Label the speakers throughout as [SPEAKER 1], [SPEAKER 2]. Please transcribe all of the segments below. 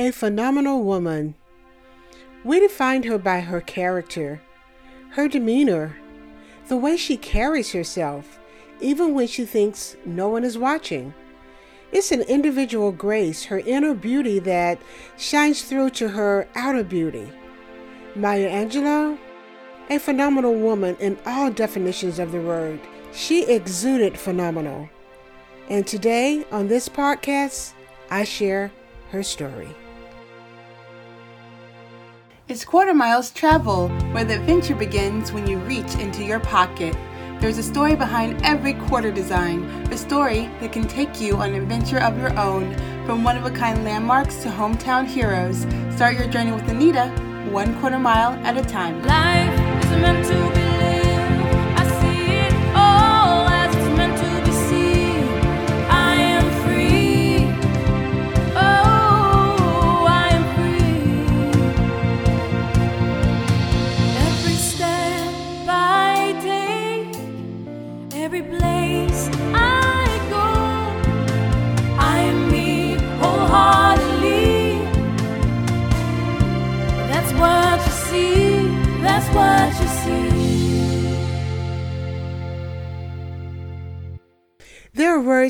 [SPEAKER 1] A phenomenal woman. We define her by her character, her demeanor, the way she carries herself, even when she thinks no one is watching. It's an individual grace, her inner beauty that shines through to her outer beauty. Maya Angelou, a phenomenal woman in all definitions of the word. She exuded phenomenal. And today on this podcast, I share her story.
[SPEAKER 2] It's Quarter Miles Travel, where the adventure begins when you reach into your pocket. There's a story behind every quarter design, a story that can take you on an adventure of your own. From one of a kind landmarks to hometown heroes, start your journey with Anita, one quarter mile at a time.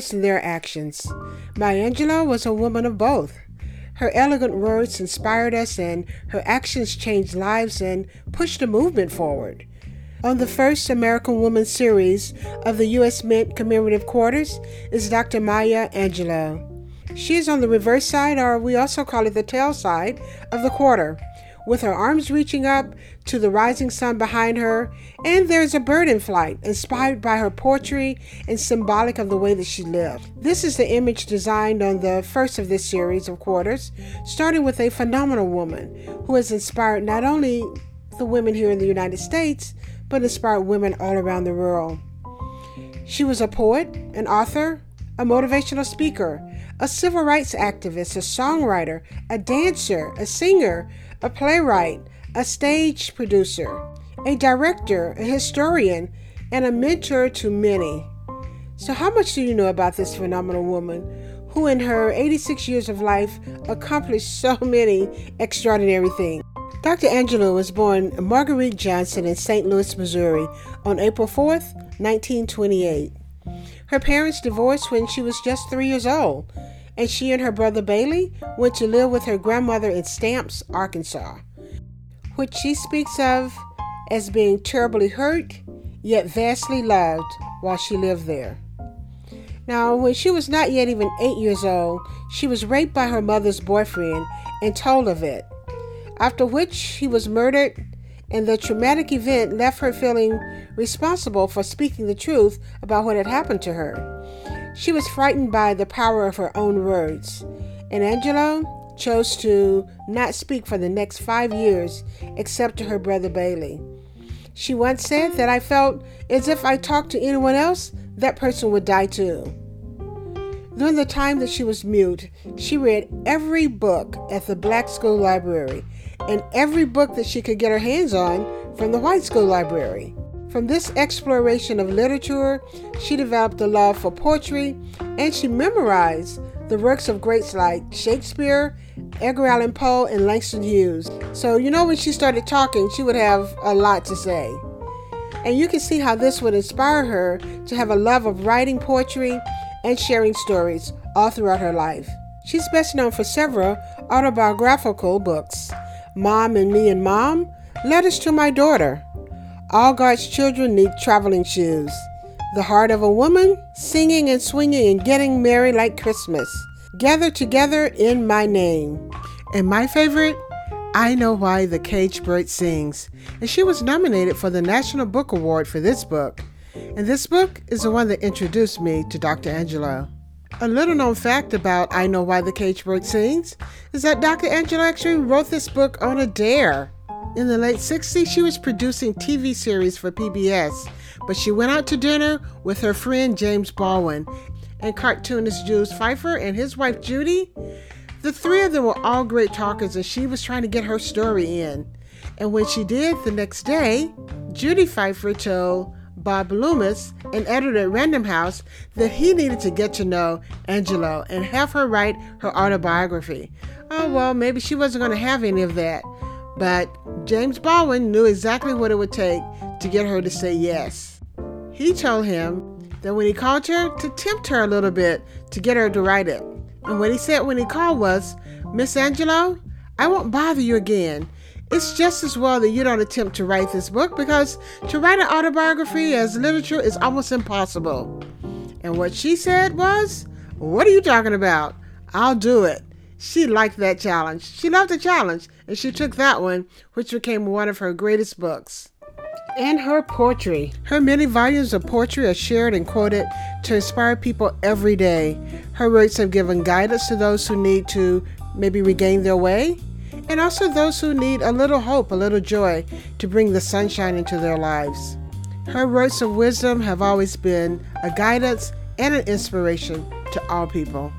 [SPEAKER 1] Words and there are actions. Maya Angelou was a woman of both. Her elegant words inspired us, and her actions changed lives and pushed the movement forward. On the first American Woman series of the U.S. Mint Commemorative Quarters is Dr. Maya Angelou. She is on the reverse side, or we also call it the tail side, of the quarter with her arms reaching up to the rising sun behind her, and there's a bird in flight, inspired by her poetry and symbolic of the way that she lived. This is the image designed on the first of this series of quarters, starting with a phenomenal woman who has inspired not only the women here in the United States, but inspired women all around the world. She was a poet, an author, a motivational speaker, a civil rights activist, a songwriter, a dancer, a singer, a playwright, a stage producer, a director, a historian, and a mentor to many. So, how much do you know about this phenomenal woman who, in her 86 years of life, accomplished so many extraordinary things? Dr. Angelou was born Marguerite Johnson in St. Louis, Missouri on April 4th, 1928. Her parents divorced when she was just three years old, and she and her brother Bailey went to live with her grandmother in Stamps, Arkansas, which she speaks of as being terribly hurt yet vastly loved while she lived there. Now, when she was not yet even eight years old, she was raped by her mother's boyfriend and told of it, after which he was murdered, and the traumatic event left her feeling responsible for speaking the truth about what had happened to her. She was frightened by the power of her own words, and Angelou chose to not speak for the next five years except to her brother Bailey. She once said that I felt as if I talked to anyone else, that person would die too. During the time that she was mute, she read every book at the black school library and every book that she could get her hands on from the white school library. From this exploration of literature, she developed a love for poetry and she memorized the works of greats like Shakespeare, Edgar Allan Poe, and Langston Hughes. So, you know, when she started talking, she would have a lot to say. And you can see how this would inspire her to have a love of writing poetry and sharing stories all throughout her life. She's best known for several autobiographical books Mom and Me and Mom, Letters to My Daughter, all God's children need traveling shoes. The heart of a woman, singing and swinging and getting merry like Christmas. Gather together in my name. And my favorite, I Know Why the Caged Bird Sings. And she was nominated for the National Book Award for this book. And this book is the one that introduced me to Dr. Angelou. A little known fact about I Know Why the Caged Bird Sings is that Dr. Angelou actually wrote this book on a dare. In the late 60s, she was producing TV series for PBS, but she went out to dinner with her friend James Baldwin and cartoonist Jules Feiffer and his wife Judy. The three of them were all great talkers, and she was trying to get her story in. And when she did the next day, Judy Feiffer told Bob Loomis, an editor at Random House, that he needed to get to know Angelou and have her write her autobiography. Oh, well, maybe she wasn't going to have any of that. But James Baldwin knew exactly what it would take to get her to say yes. He told him that when he called her, to tempt her a little bit to get her to write it. And what he said when he called was, Miss Angelou, I won't bother you again. It's just as well that you don't attempt to write this book because to write an autobiography as literature is almost impossible. And what she said was, What are you talking about? I'll do it. She liked that challenge. She loved the challenge, and she took that one, which became one of her greatest books. And her poetry. Her many volumes of poetry are shared and quoted to inspire people every day. Her words have given guidance to those who need to maybe regain their way, and also those who need a little hope, a little joy to bring the sunshine into their lives. Her words of wisdom have always been a guidance and an inspiration to all people.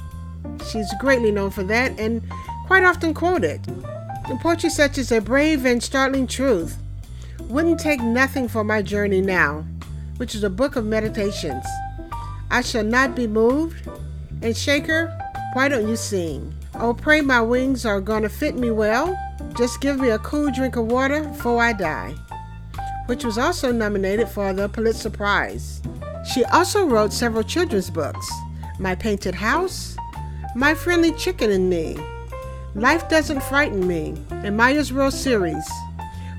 [SPEAKER 1] She's greatly known for that and quite often quoted. The poetry such as A Brave and Startling Truth, Wouldn't Take Nothing for My Journey Now, which is a book of meditations. I Shall Not Be Moved, and Shaker, Why Don't You Sing? Oh, pray my wings are gonna fit me well. Just give me a cool drink of water before I die, which was also nominated for the Pulitzer Prize. She also wrote several children's books My Painted House, My Friendly Chicken and Me, Life Doesn't Frighten Me, and Maya's World Series,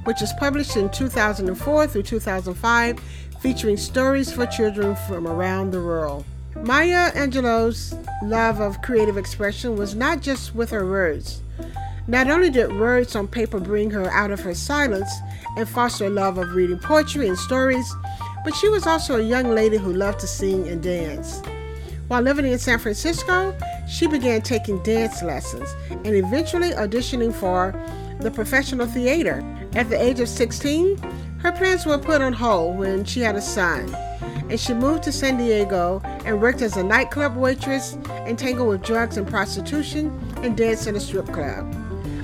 [SPEAKER 1] which is published in 2004 through 2005, featuring stories for children from around the world. Maya Angelou's love of creative expression was not just with her words. Not only did words on paper bring her out of her silence and foster a love of reading poetry and stories, but she was also a young lady who loved to sing and dance. While living in San Francisco, she began taking dance lessons and eventually auditioning for the professional theater. At the age of 16, her plans were put on hold when she had a son, and she moved to San Diego and worked as a nightclub waitress, entangled with drugs and prostitution, and danced in a strip club.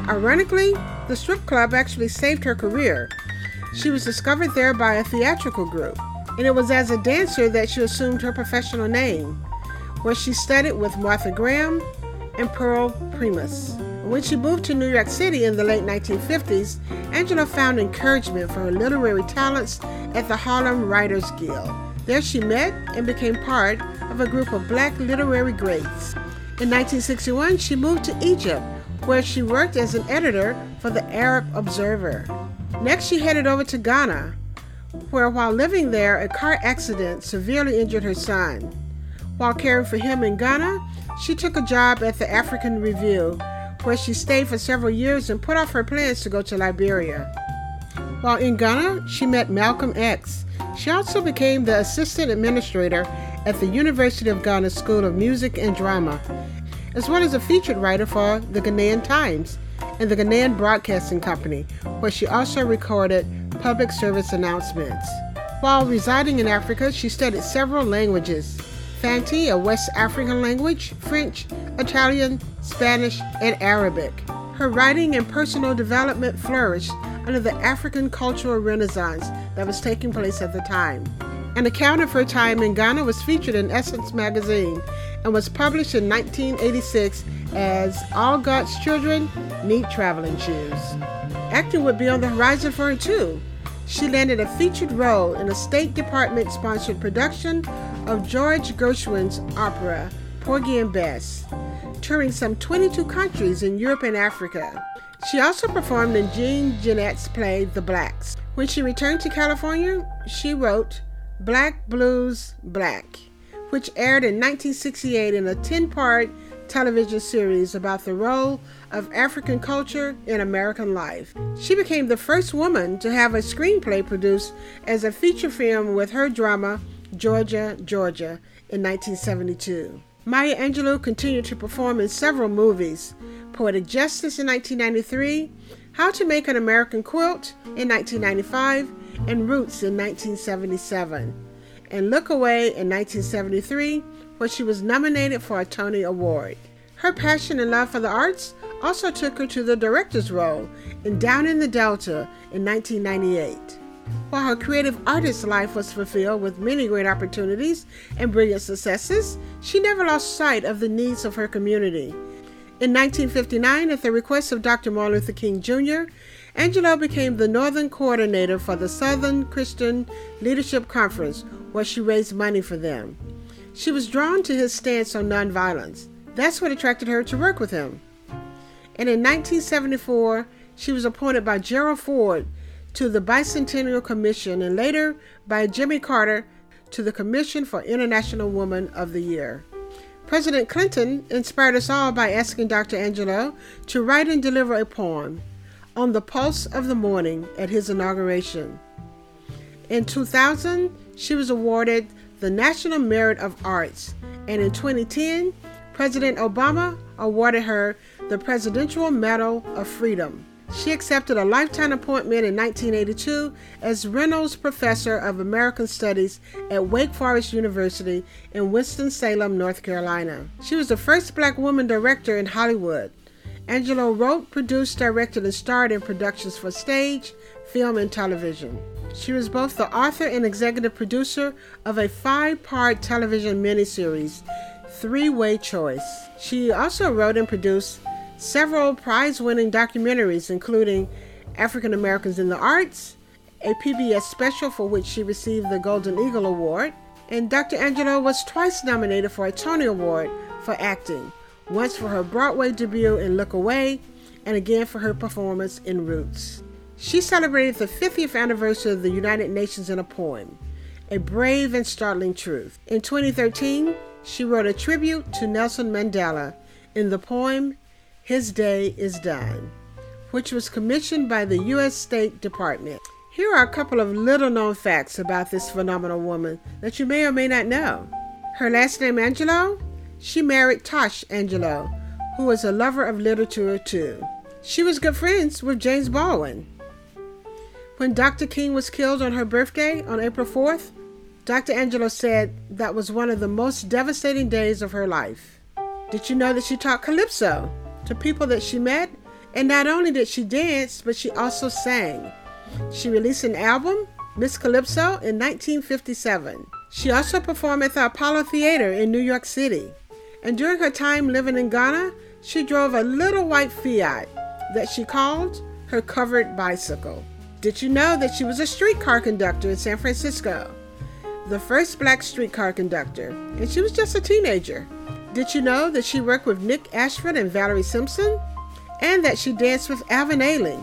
[SPEAKER 1] Ironically, the strip club actually saved her career. She was discovered there by a theatrical group, and it was as a dancer that she assumed her professional name, where she studied with Martha Graham and Pearl Primus. When she moved to New York City in the late 1950s, Angelou found encouragement for her literary talents at the Harlem Writers Guild. There she met and became part of a group of black literary greats. In 1961, she moved to Egypt, where she worked as an editor for the Arab Observer. Next, she headed over to Ghana, where while living there, a car accident severely injured her son. While caring for him in Ghana, she took a job at the African Review, where she stayed for several years and put off her plans to go to Liberia. While in Ghana, she met Malcolm X. She also became the assistant administrator at the University of Ghana School of Music and Drama, as well as a featured writer for the Ghanaian Times and the Ghanaian Broadcasting Company, where she also recorded public service announcements. While residing in Africa, she studied several languages Fanti, a West African language, French, Italian, Spanish, and Arabic. Her writing and personal development flourished under the African cultural renaissance that was taking place at the time. An account of her time in Ghana was featured in Essence magazine and was published in 1986 as All God's Children Need Traveling Shoes. Acting would be on the horizon for her too. She landed a featured role in a State Department sponsored production of George Gershwin's opera Porgy and Bess, touring some 22 countries in Europe and Africa. She also performed in Jean Genet's play The Blacks. When she returned to California, she wrote Black Blues Black, which aired in 1968 in a 10 part television series about the role of African culture in American life. She became the first woman to have a screenplay produced as a feature film with her drama Georgia, Georgia in 1972. Maya Angelou continued to perform in several movies Poetic Justice in 1993, How to Make an American Quilt in 1995, and Roots in 1977, and Look Away in 1973, where she was nominated for a Tony Award. Her passion and love for the arts also took her to the director's role in Down in the Delta in 1998. While her creative artist life was fulfilled with many great opportunities and brilliant successes, she never lost sight of the needs of her community. In 1959, at the request of Dr. Martin Luther King Jr., Angelou became the Northern Coordinator for the Southern Christian Leadership Conference, where she raised money for them. She was drawn to his stance on nonviolence. That's what attracted her to work with him. And in 1974, she was appointed by Gerald Ford to the Bicentennial Commission and later by Jimmy Carter to the Commission for International Woman of the Year. President Clinton inspired us all by asking Dr. Angelou to write and deliver a poem on the pulse of the morning at his inauguration. In 2000, she was awarded the National Merit of Arts, and in 2010, President Obama awarded her the Presidential Medal of Freedom. She accepted a lifetime appointment in 1982 as Reynolds Professor of American Studies at Wake Forest University in Winston-Salem, North Carolina. She was the first black woman director in Hollywood. Angelou wrote, produced, directed, and starred in productions for stage, film, and television. She was both the author and executive producer of a five part television miniseries, Three Way Choice. She also wrote and produced several prize winning documentaries, including African Americans in the Arts, a PBS special for which she received the Golden Eagle Award, and Dr. Angelou was twice nominated for a Tony Award for acting, once for her Broadway debut in Look Away, and again for her performance in Roots. She celebrated the 50th anniversary of the United Nations in a poem, A Brave and Startling Truth. In 2013, she wrote a tribute to Nelson Mandela in the poem his Day is Done, which was commissioned by the U.S. State Department. Here are a couple of little known facts about this phenomenal woman that you may or may not know. Her last name, Angelou, she married Tosh Angelo, who was a lover of literature too. She was good friends with James Baldwin. When Dr. King was killed on her birthday on April 4th, Dr. Angelou said that was one of the most devastating days of her life. Did you know that she taught calypso? To people that she met. And not only did she dance, but she also sang. She released an album, Miss Calypso, in 1957. She also performed at the Apollo Theater in New York City. And during her time living in Ghana, she drove a little white Fiat that she called her covered bicycle. Did you know that she was a streetcar conductor in San Francisco? The first black streetcar conductor, and she was just a teenager. Did you know that she worked with Nick Ashford and Valerie Simpson? And that she danced with Alvin Ailey?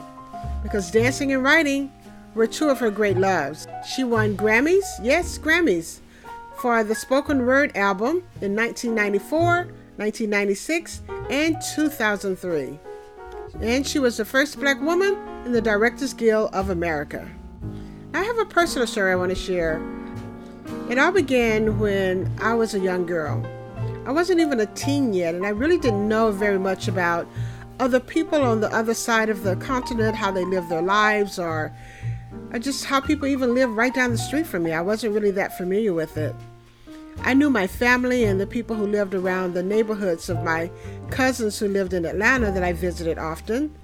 [SPEAKER 1] Because dancing and writing were two of her great loves. She won Grammys, yes, Grammys, for the spoken word album in 1994, 1996, and 2003. And she was the first black woman in the Directors Guild of America. I have a personal story I want to share. It all began when I was a young girl. I wasn't even a teen yet, and I really didn't know very much about other people on the other side of the continent, how they live their lives, or, or just how people even live right down the street from me. I wasn't really that familiar with it. I knew my family and the people who lived around the neighborhoods of my cousins who lived in Atlanta that I visited often.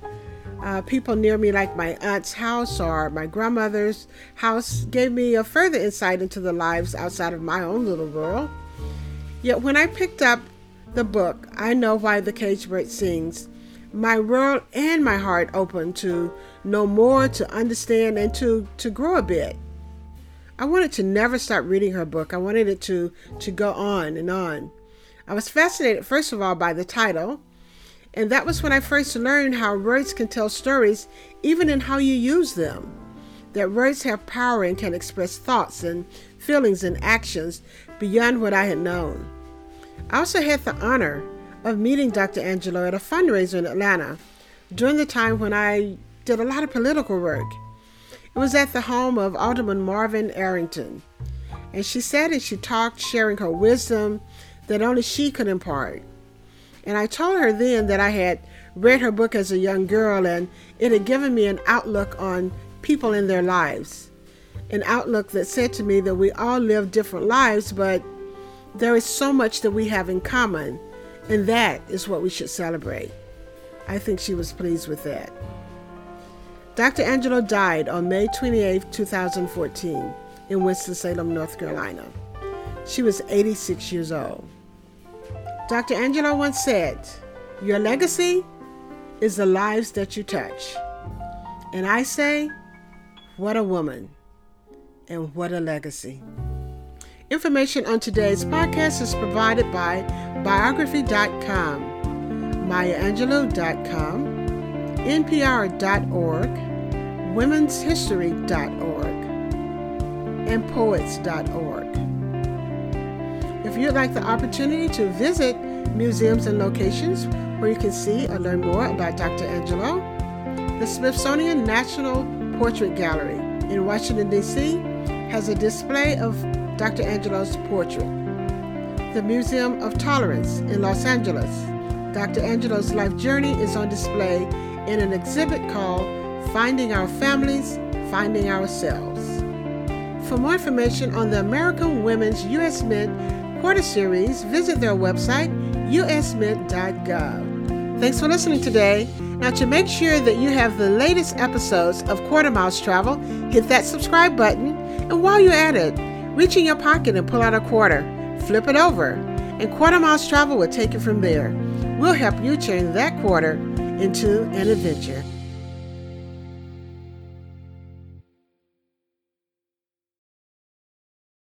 [SPEAKER 1] Uh, people near me, like my aunt's house or my grandmother's house, gave me a further insight into the lives outside of my own little world. Yet when I picked up the book, I Know Why the Cage Bird Sings, my world and my heart opened to know more, to understand, and to, to grow a bit. I wanted to never stop reading her book. I wanted it to, to go on and on. I was fascinated, first of all, by the title, and that was when I first learned how words can tell stories, even in how you use them. That words have power and can express thoughts and feelings and actions beyond what I had known. I also had the honor of meeting Dr. Angelou at a fundraiser in Atlanta during the time when I did a lot of political work. It was at the home of Alderman Marvin Arrington. And she sat and she talked, sharing her wisdom that only she could impart. And I told her then that I had read her book as a young girl and it had given me an outlook on people in their lives an outlook that said to me that we all live different lives, but there is so much that we have in common, and that is what we should celebrate. I think she was pleased with that. Dr. Angelou died on May 28, 2014, in Winston-Salem, North Carolina. She was 86 years old. Dr. Angelou once said, Your legacy is the lives that you touch. And I say, What a woman, and what a legacy. Information on today's podcast is provided by biography.com, mayaangelou.com, npr.org, womenshistory.org, and poets.org. If you'd like the opportunity to visit museums and locations where you can see or learn more about Dr. Angelou, the Smithsonian National Portrait Gallery in Washington, D.C. has a display of Dr. Angelou's portrait. The Museum of Tolerance in Los Angeles. Dr. Angelou's life journey is on display in an exhibit called Finding Our Families, Finding Ourselves. For more information on the American Women's U.S. Mint Quarter Series, visit their website, usmint.gov. Thanks for listening today. Now, to make sure that you have the latest episodes of Quarter Miles Travel, hit that subscribe button, and while you're at it, reach in your pocket and pull out a quarter, flip it over, and Quarter Miles Travel will take it from there. We'll help you turn that quarter into an adventure.